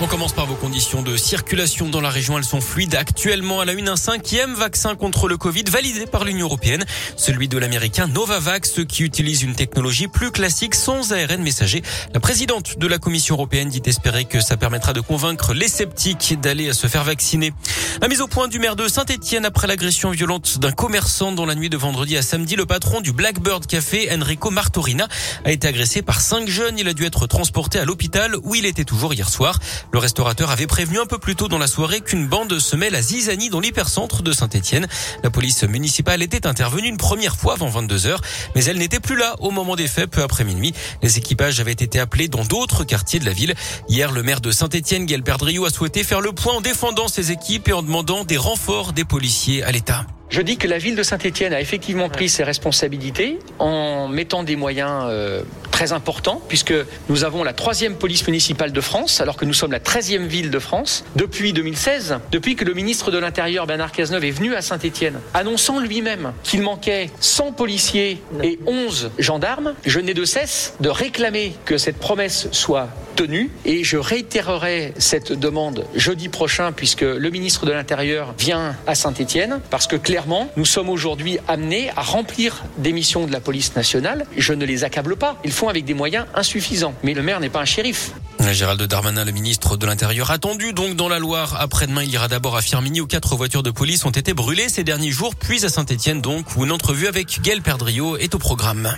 On commence par vos conditions de circulation dans la région. Elles sont fluides. Actuellement, à la une, un cinquième vaccin contre le Covid validé par l'Union européenne. Celui de l'américain Novavax, qui utilise une technologie plus classique sans ARN messager. La présidente de la Commission européenne dit espérer que ça permettra de convaincre les sceptiques d'aller se faire vacciner. La mise au point du maire de Saint-Etienne après l'agression violente d'un commerçant dans la nuit de vendredi à samedi. Le patron du Blackbird Café, Enrico Martorina, a été agressé par cinq jeunes. Il a dû être transporté à l'hôpital où il était toujours hier soir. Le restaurateur avait prévenu un peu plus tôt dans la soirée qu'une bande se mêle à Zizani dans l'hypercentre de Saint-Etienne. La police municipale était intervenue une première fois avant 22 heures, mais elle n'était plus là au moment des faits peu après minuit. Les équipages avaient été appelés dans d'autres quartiers de la ville. Hier, le maire de Saint-Etienne, Gaël Perdriou, a souhaité faire le point en défendant ses équipes et en demandant des renforts des policiers à l'État. Je dis que la ville de Saint-Etienne a effectivement pris ses responsabilités en mettant des moyens euh, très importants, puisque nous avons la troisième police municipale de France, alors que nous sommes la treizième ville de France, depuis 2016, depuis que le ministre de l'Intérieur, Bernard Cazeneuve, est venu à Saint-Etienne, annonçant lui-même qu'il manquait 100 policiers et 11 gendarmes. Je n'ai de cesse de réclamer que cette promesse soit tenue, et je réitérerai cette demande jeudi prochain, puisque le ministre de l'Intérieur vient à Saint-Etienne, parce que clairement, clairement, nous sommes aujourd'hui amenés à remplir des missions de la police nationale. Je ne les accable pas. Ils font avec des moyens insuffisants. Mais le maire n'est pas un shérif. Gérald Darmanin, le ministre de l'Intérieur, attendu donc dans la Loire. Après-demain, il ira d'abord à Firminy où quatre voitures de police ont été brûlées ces derniers jours, puis à Saint-Etienne donc, où une entrevue avec Gaël Perdriau est au programme.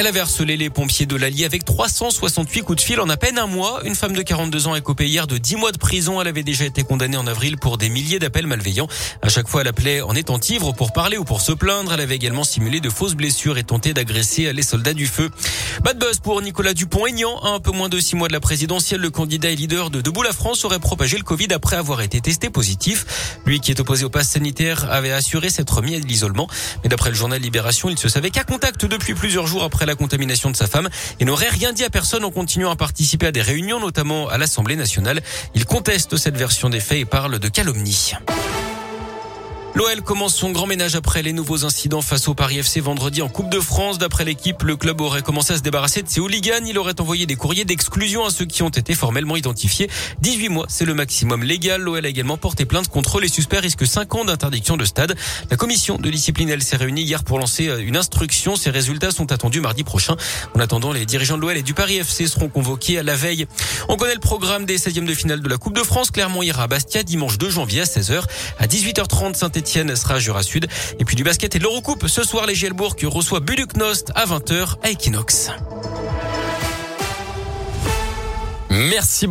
Elle avait harcelé les pompiers de l'Allier avec 368 coups de fil en à peine un mois. Une femme de 42 ans est copée hier de 10 mois de prison. Elle avait déjà été condamnée en avril pour des milliers d'appels malveillants. À chaque fois, elle appelait en étant ivre pour parler ou pour se plaindre. Elle avait également simulé de fausses blessures et tenté d'agresser les soldats du feu. Bad buzz pour Nicolas Dupont-Aignan. À un peu moins de six mois de la présidentielle, le candidat et leader de Debout la France aurait propagé le Covid après avoir été testé positif. Lui qui est opposé au pass sanitaire avait assuré s'être remis à l'isolement. Mais d'après le journal Libération, il se savait qu'à contact depuis plusieurs jours après la contamination de sa femme et n'aurait rien dit à personne en continuant à participer à des réunions, notamment à l'Assemblée nationale. Il conteste cette version des faits et parle de calomnie. L'OL commence son grand ménage après les nouveaux incidents face au Paris FC vendredi en Coupe de France. D'après l'équipe, le club aurait commencé à se débarrasser de ses hooligans. Il aurait envoyé des courriers d'exclusion à ceux qui ont été formellement identifiés. 18 mois, c'est le maximum légal. L'OL a également porté plainte contre les suspects risque 5 ans d'interdiction de stade. La commission de discipline, elle s'est réunie hier pour lancer euh, une instruction. Ses résultats sont attendus mardi prochain. En attendant, les dirigeants de l'OL et du Paris FC seront convoqués à la veille. On connaît le programme des 16e de finale de la Coupe de France. Clermont ira à Bastia dimanche 2 janvier à 16h. À 18h30, saint Sera Jura Sud. Et puis du basket et de l'Eurocoupe. Ce soir, les Gielbourg reçoit Nost à 20h à Equinox. Merci beaucoup.